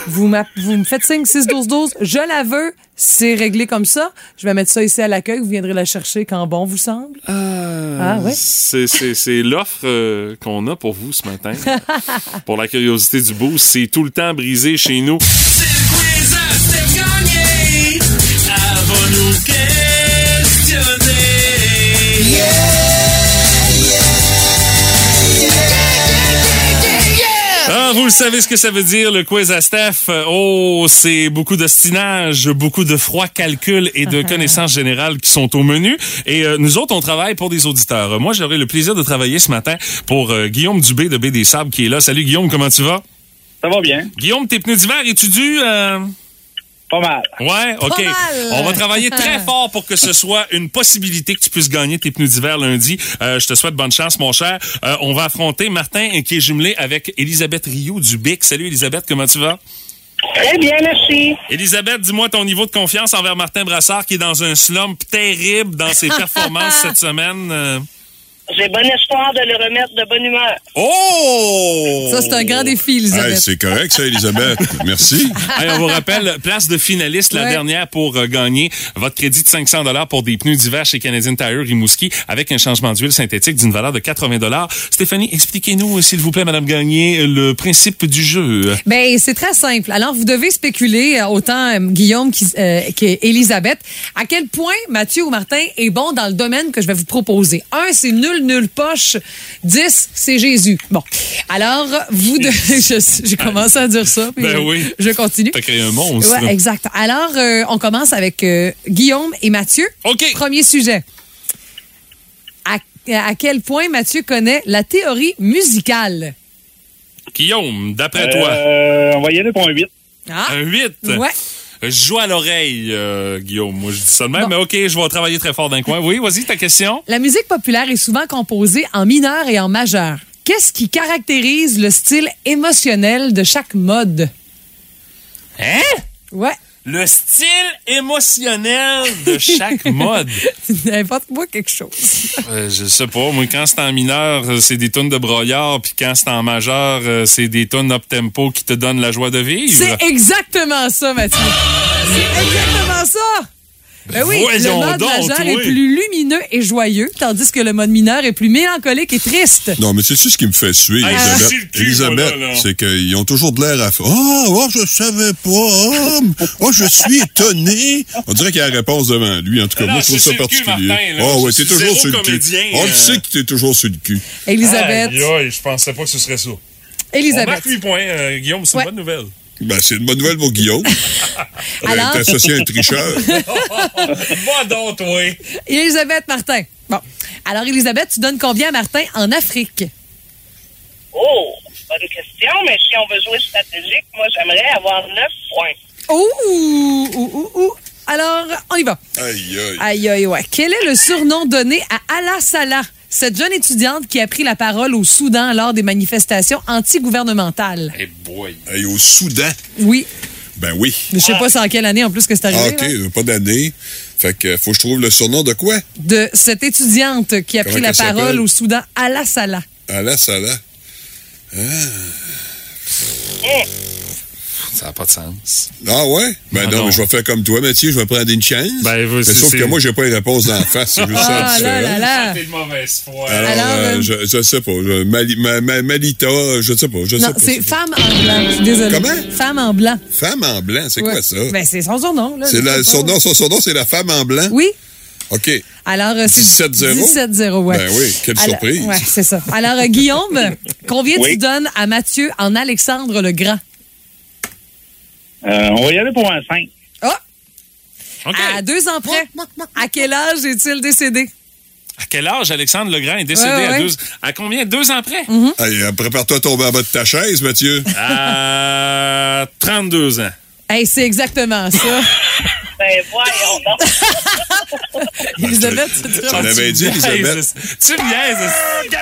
Vous, vous me faites signe 6-12-12, je la veux, c'est réglé comme ça. Je vais mettre ça ici à l'accueil, vous viendrez la chercher quand bon vous semble. Ah, ouais. C'est- l'offre euh, qu'on a pour vous ce matin. pour la curiosité du boost, c'est tout le temps brisé chez nous. Vous le savez ce que ça veut dire, le quiz à Steph. Oh, c'est beaucoup d'ostinage, beaucoup de froid calcul et de connaissances générales qui sont au menu. Et euh, nous autres, on travaille pour des auditeurs. Euh, Moi, j'aurais le plaisir de travailler ce matin pour euh, Guillaume Dubé de B des Sables qui est là. Salut Guillaume, comment tu vas? Ça va bien. Guillaume, tes pneus d'hiver, es-tu dû? euh, Pas mal. Ouais, OK. mal. On va travailler très fort pour que ce soit une possibilité que tu puisses gagner tes pneus d'hiver lundi. Euh, je te souhaite bonne chance, mon cher. Euh, on va affronter Martin euh, qui est jumelé avec Elisabeth Rio du BIC. Salut Elisabeth, comment tu vas? Très bien, merci. Elisabeth, dis-moi ton niveau de confiance envers Martin Brassard qui est dans un slump terrible dans ses performances cette semaine. Euh, J'ai bon espoir de le remettre de bonne humeur. Oh! Ça, c'est un grand défi, Elisabeth. Hey, c'est correct, ça, Elisabeth. Merci. Hey, on vous rappelle, place de finaliste, la dernière pour euh, gagner votre crédit de 500 pour des pneus d'hiver chez Canadian Tire Rimouski avec un changement d'huile synthétique d'une valeur de 80 Stéphanie, expliquez-nous, euh, s'il vous plaît, Madame Gagné, le principe du jeu. Ben, c'est très simple. Alors, vous devez spéculer, euh, autant euh, Guillaume qui- euh, qu'Élisabeth, à quel point Mathieu ou Martin est bon dans le domaine que je vais vous proposer. Un, c'est nul, nul poche. Dix, c'est Jésus. Bon. Alors, vous devez... je- J'ai commencé à dire ça. puis Ben je, oui. Je continue. T'as créé un monstre. Ouais, exact. Alors, euh, on commence avec euh, Guillaume et Mathieu. OK. Premier sujet. À, à quel point Mathieu connaît la théorie musicale? Guillaume, d'après toi, Euh, on va y aller pour un 8. Ah, un 8. ouais. Je joue à l'oreille, euh, Guillaume. Moi, je dis ça de même, Bon. mais OK, je vais travailler très fort le coin. Oui, vas-y, ta question. La musique populaire est souvent composée en mineur et en majeur. Qu'est-ce qui caractérise le style émotionnel de chaque mode? Hein? Ouais. Le style émotionnel de chaque mode. Invente-moi quelque chose. Euh, je sais pas, moi quand c'est en mineur, euh, c'est des tonnes de broyard, puis quand c'est en majeur, euh, c'est des tonnes up-tempo qui te donnent la joie de vivre. C'est exactement ça, Mathieu. C'est exactement ça. Ben oui, le mode donc, majeur est plus lumineux et joyeux, tandis que le mode mineur est plus mélancolique et triste. Non, mais c'est ça ce qui me fait suer, Elisabeth? c'est le cul, Elisabeth, là, c'est qu'ils ont toujours de l'air à faire. Ah, oh, je savais pas. Oh, oh, je suis étonné. On dirait qu'il y a la réponse devant lui. En tout cas, Non, moi, je trouve ça sur le cul, particulier. Martin, là. Oh, ouais, Je t'es suis toujours zéro sur le cul. comédien, On le euh. sait que t'es toujours sur le cul. Elisabeth. Aïe, aïe, je pensais pas que ce serait ça. On Elisabeth. marque 8 points, euh, Guillaume, c'est Ouais. une bonne nouvelle. Ben, c'est une bonne nouvelle pour Guillaume. Alors? T'es associé à un tricheur. Va donc, toi. Elisabeth Martin. Bon. Alors, Elisabeth, tu donnes combien à Martin en Afrique? Oh, bonne question, mais si on veut jouer stratégique, moi, j'aimerais avoir 9 points. Ouh, ouh, ouh, ouh. Alors, on y va. Aïe, aïe. Aïe, aïe, ouais. Quel est le surnom donné à Ala Salah, cette jeune étudiante qui a pris la parole au Soudan lors des manifestations anti-gouvernementales? Hey boy. Aïe, au Soudan? Oui. Ben oui. Je sais pas c'est en quelle année en plus que c'est Ah, arrivé. OK, là. pas d'année. Fait que faut que je trouve le surnom de quoi? De cette étudiante qui a Comment pris la parole au Soudan, Ala Salah. Ala Salah. Ça n'a pas de sens. Ah ouais? Ben Ah non, non. mais je vais faire comme toi, Mathieu, je vais prendre une chance. Ben, vous- Mais sauf que moi, j'ai pas une réponse d'en face. C'est juste ça la Ah là là. T'es de mauvaise foi. Alors, Alors, euh, euh, je, je sais pas. je- Mali- ma- ma- Malita, je sais pas. Je Non, sais pas. c'est femme en blanc. Je suis désolée. Comment? Femme en blanc. Femme en blanc, c'est Ouais. quoi ça? Ben, c'est son surnom. là, la, son, nom, son surnom, c'est la femme en blanc? Oui. OK. Alors, euh, c'est 17-0? 17-0, ouais. Ben oui, quelle Alors, surprise. Ouais, c'est ça. Alors, euh, Guillaume, combien Oui. tu donnes à Mathieu en Alexandre le Grand? Euh, on va y aller pour un 5. Ah, OK. à deux ans près. À quel âge est-il décédé? À quel âge Alexandre Legrand est décédé Ouais, ouais, à deux... À combien? Deux ans près? Allez, euh, prépare-toi à tomber en bas de ta chaise, Mathieu. À 32 ans. Hey, c'est exactement ça. Ben, voyons donc. Elisabeth, tu te avais dit, Elisabeth. Tu me niaises. Il y,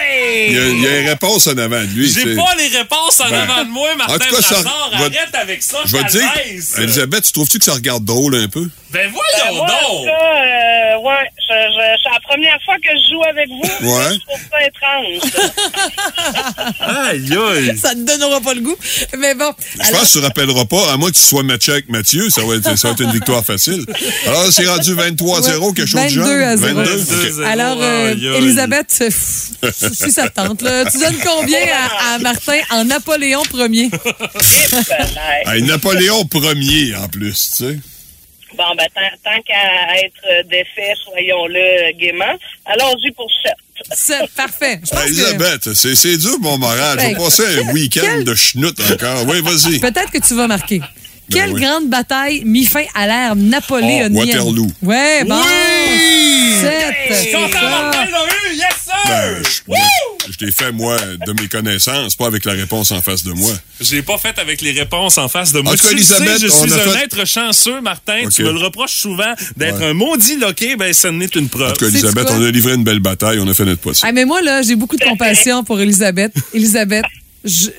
a, il y a une réponse en avant de lui. J'ai pas les réponses en Ben, avant de moi, Martin en tout cas, ça- Arrête avec ça, Je vais te dire. Elisabeth, tu trouves-tu que ça regarde drôle un peu? Ben Ben, voyons moi, en tout donc. cas, euh, ouais, c'est la première fois que je joue avec vous. Ouais. Je trouve ça étrange. Aïe, aïe. Ça te donnera pas le goût. Mais bon. Je alors- pense que tu ne rappelleras pas, à moins que tu sois matché avec Mathieu, ça va être, ça va être une victoire facile. Alors, c'est rendu 23-0, quelque chose du genre? 22 à 0. 22? 22. OK. Alors, euh, Aïe, aïe. Elisabeth, pff, si ça te tente, là, tu donnes combien à, à Martin en Napoléon Ier? Ben, Hey, Napoléon Ier, en plus, tu sais. bon, ben, tant, tant qu'à être euh, défait, soyons-le gaiement. Allons-y pour 7. C'est parfait. Que Elisabeth, c'est, dur, mon moral. Je vais Hey. passer un week-end Quel- de schnout encore. Oui, vas-y. peut-être que tu vas marquer. Quelle oui. grande bataille mit fin à l'ère napoléonienne? Oh, Waterloo. Ouais, bon. Oui! Sept. Eu, yes sir! Ben, je, je t'ai fait, moi, de mes connaissances, pas avec la réponse en face de moi. J'ai pas fait avec les réponses en face de moi. En tout cas, Tu le sais, Elisabeth, je suis a un fait- être chanceux, Martin. Tu me le reproches souvent d'être Ouais. un maudit loqué. Ben, ça n'est une preuve. En tout cas, Elisabeth, on a livré une belle bataille, on a fait notre possible. Ah, mais moi, là, j'ai beaucoup de compassion pour Elisabeth. Elisabeth, je-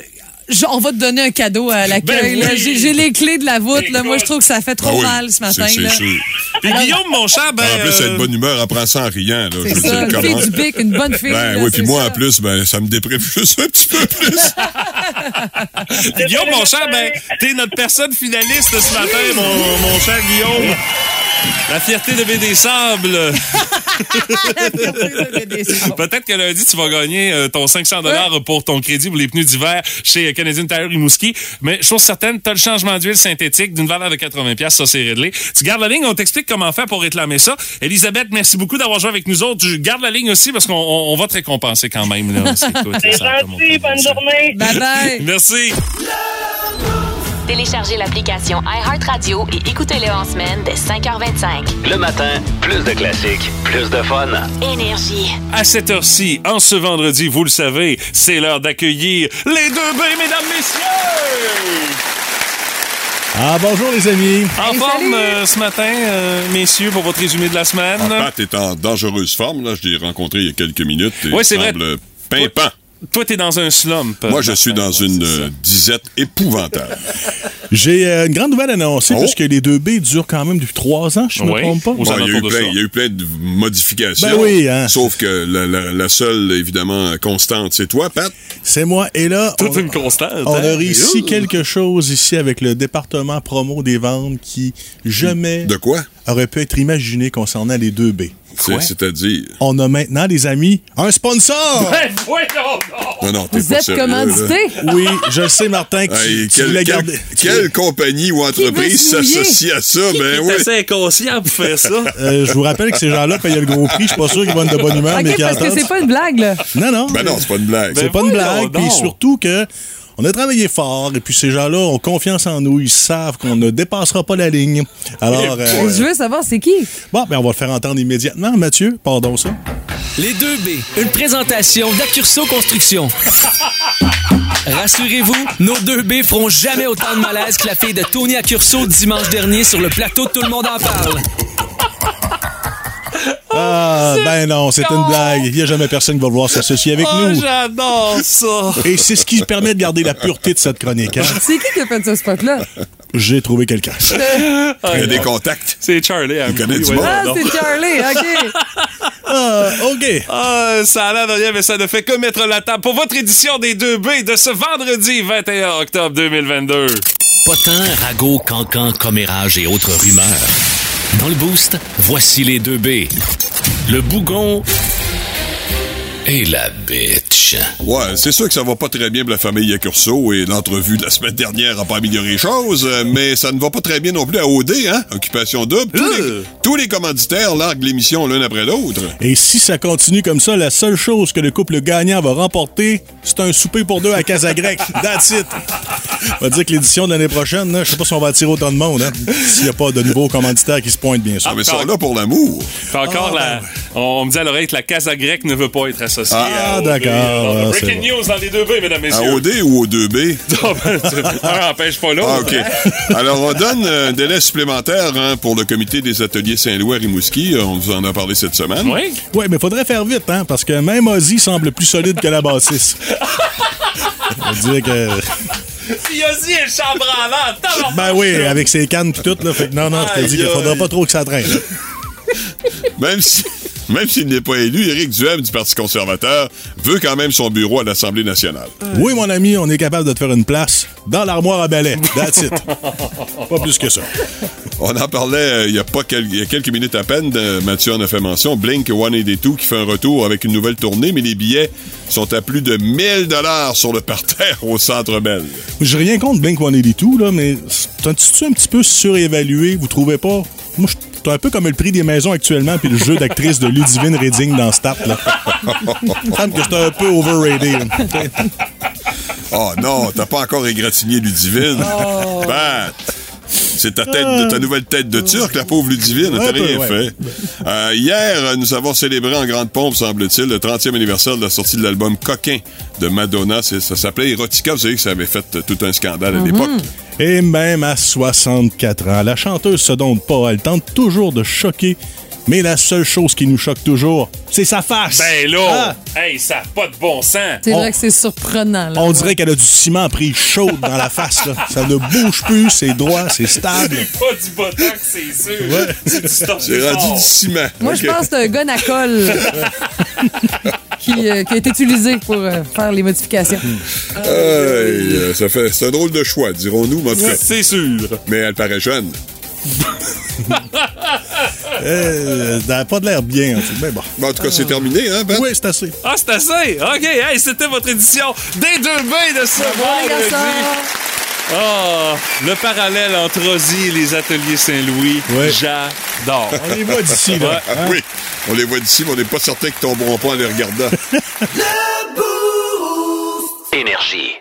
je- on va te donner un cadeau à l'accueil. Ben oui. J'ai les clés de la voûte. Là. Moi, je trouve que ça fait trop Ah oui, mal ce matin. c'est- sûr. Puis Guillaume, mon cher, ben. en plus, elle a euh, de bonne humeur, elle prend ça en riant. Là, je ça, une comment- fille du bic, une bonne fille. Ben là, oui, puis moi, ça. en plus, ben, ça me déprime juste un petit peu plus. Puis Guillaume, mon cher, ben, t'es notre personne finaliste ce matin, mon, mon cher Guillaume. La fierté de BD Sables. Peut-être que lundi, tu vas gagner euh, ton 500 dollars pour ton crédit pour les pneus d'hiver chez Canadian Tire Rimouski. Mais chose certaine, tu as le changement d'huile synthétique d'une valeur de 80 pièces, ça c'est réglé. Tu gardes la ligne, on t'explique comment faire pour réclamer ça. Elisabeth, merci beaucoup d'avoir joué avec nous autres. Tu gardes la ligne aussi parce qu'on on- on va te récompenser quand même. Là. C'est gentil, bonne journée. Bye bye. Merci. Téléchargez l'application iHeartRadio et écoutez-le en semaine dès 5h25. Le matin, plus de classiques, plus de fun. Énergie. À cette heure-ci, en ce vendredi, vous le savez, c'est l'heure d'accueillir les deux bains, mesdames, messieurs! Ah, bonjour les amis. En Hey, forme euh, ce matin, euh, messieurs, pour votre résumé de la semaine? En Pat est en dangereuse forme. Là. Je l'ai rencontré il y a quelques minutes. et Oui, c'est vrai. semble pimpant. Toi, t'es dans un slump. Moi, je suis dans une euh, disette épouvantable. J'ai euh, une grande nouvelle à annoncer Oh. parce que les 2B durent quand même depuis trois ans, je ne Oui. me trompe pas. Aux Bon, il, y a alentours eu de plein, ça. il y a eu plein de modifications. Ben oui, hein. Sauf que la, la- la seule, évidemment, constante, c'est toi, Pat. C'est moi. Et là, on, Toute une constante. on hein? a réussi Ouh. quelque chose ici avec le département promo des ventes qui jamais De quoi? aurait pu être imaginé concernant les 2B. C'est- C'est-à-dire? On a maintenant, les amis, un sponsor! Ben! Non, non, t'es Vous pas êtes sérieux, commandité? là. Oui, je le sais, Martin, que tu, Hey, tu quelle, voulais quelle- garder... quelle compagnie ou entreprise s'associe à ça? Ben oui. Assez inconscient pour faire ça? Euh, je vous rappelle que ces gens-là payaient le gros prix. Je suis pas sûr qu'ils vont être de bonne humeur, mais OK, qu'ils parce que c'est pas une blague, là. Non, non. Ben non, c'est pas une blague. C'est Ben pas une voyons blague. Puis surtout que on a travaillé fort et puis ces gens-là ont confiance en nous. Ils savent qu'on ne dépassera pas la ligne. Alors, euh, Je veux savoir, c'est qui? bon, ben on va le faire entendre immédiatement. Mathieu, pardon ça. Les 2B, une présentation d'Accurso Construction. Rassurez-vous, nos 2B feront jamais autant de malaise que la fille de Tony Accurso dimanche dernier sur le plateau de Tout le monde en parle. Ah, ben non, c'est une blague. Il n'y a jamais personne qui va vouloir s'associer avec Oh, nous. j'adore ça! Et c'est ce qui permet de garder la pureté de cette chronique. hein. C'est qui qui a fait ce spot-là? J'ai trouvé quelqu'un. Il y a des contacts. C'est Charlie. Il connaît du monde. Ah, c'est Charlie, OK. Ah, OK. Ah, ça a l'air de rien, mais ça ne fait que mettre la table pour votre édition des 2B de ce vendredi 21 octobre 2022. Potin, ragots, cancans, commérages et autres rumeurs. Dans le boost, voici les deux B. Le bougon et la bitch. Ouais, c'est sûr que ça va pas très bien pour la famille Accurso et l'entrevue de la semaine dernière a pas amélioré les choses, euh, mais ça ne va pas très bien non plus à OD, hein? Occupation double. Tous, les, tous les commanditaires larguent l'émission l'un après l'autre. Et si ça continue comme ça, la seule chose que le couple gagnant va remporter, c'est un souper pour deux à Casa Grecque. That's it. On va dire que l'édition de l'année prochaine, là, je sais pas si on va attirer autant de monde, hein, s'il n'y a pas de nouveaux commanditaires qui se pointent, bien sûr. Ah, mais ils sont là pour l'amour. Encore, Ah, la- ben on me dit à l'oreille que la casa grecque ne veut pas être associée Ah, à d'accord. Alors, Ah, Breaking news dans les deux B, mesdames, À messieurs. OD ou au 2B? Un empêche pas l'autre. Ah, OK. Alors, on donne un délai supplémentaire hein, pour le comité des ateliers Saint-Louis à Rimouski. On vous en a parlé cette semaine. Oui. Ouais, mais faudrait faire vite, hein, parce que même Ozzy semble plus solide que la bassiste. On dire que. Puis Ozzy est chambranlant. tabarnak. Ben oui, avec ses cannes pis tout, là. Fait que non, non, je te dis qu'il faudra pas trop que ça traîne. Même si. Même s'il n'est pas élu, Éric Duhem du Parti conservateur veut quand même son bureau à l'Assemblée nationale. Oui, mon ami, on est capable de te faire une place dans l'armoire à balai. That's it. Pas plus que ça. On en parlait euh, il y a pas quel- il y a quelques minutes à peine. de- Mathieu en a fait mention. Blink 182 qui fait un retour avec une nouvelle tournée, mais les billets sont à plus de 1000 dollars sur le parterre au Centre Bell. J'ai rien contre Blink 182, là, mais c'est un petit, un petit peu surévalué, vous trouvez pas? Moi, je- c'est un peu comme le prix des maisons actuellement puis le jeu d'actrice de Ludivine Redding dans Stat, là. Il me semble que c'est un peu overrated. Oh non, t'as pas encore égratigné Ludivine. Bat! C'est ta tête de ta nouvelle tête de turc, la pauvre Ludivine, t'as rien ouais. fait. Euh, hier, nous avons célébré en grande pompe, semble-t-il, le 30e anniversaire de la sortie de l'album Coquin de Madonna. C'est- Ça s'appelait Erotica. Vous savez que ça avait fait tout un scandale à l'époque. Et même à 64 ans, la chanteuse se dompte pas. Elle tente toujours de choquer. Mais la seule chose qui nous choque toujours, c'est sa face. Ben là, Ah! hey, ça n'a pas de bon sens. C'est vrai que c'est surprenant. Là. On dirait qu'elle a du ciment pris chaud dans la face. Là. Ça ne bouge plus, c'est droit, c'est stable. Pas du botox, c'est sûr. C'est du stock C'est rendu du ciment. Moi, je pense que c'est un gun à colle qui, euh, qui a été utilisé pour euh, faire les modifications. Hey, euh, ça fait, c'est un drôle de choix, dirons-nous, mais cas. C'est sûr. Mais elle paraît jeune. Euh, elle n'a pas de l'air bien. en tout. Mais bon. Bon, en tout cas, c'est terminé, hein, Ben? Oui, c'est assez. Ah, c'est assez? OK, hey, c'était votre édition des deux bains de ce vendredi. Ah, le parallèle entre Ozzy et les ateliers Saint-Louis, Ouais. j'adore. On les voit d'ici, là. Ah, oui, on les voit d'ici, mais on n'est pas certain qu'ils tomberont pas en les regardant. Énergie.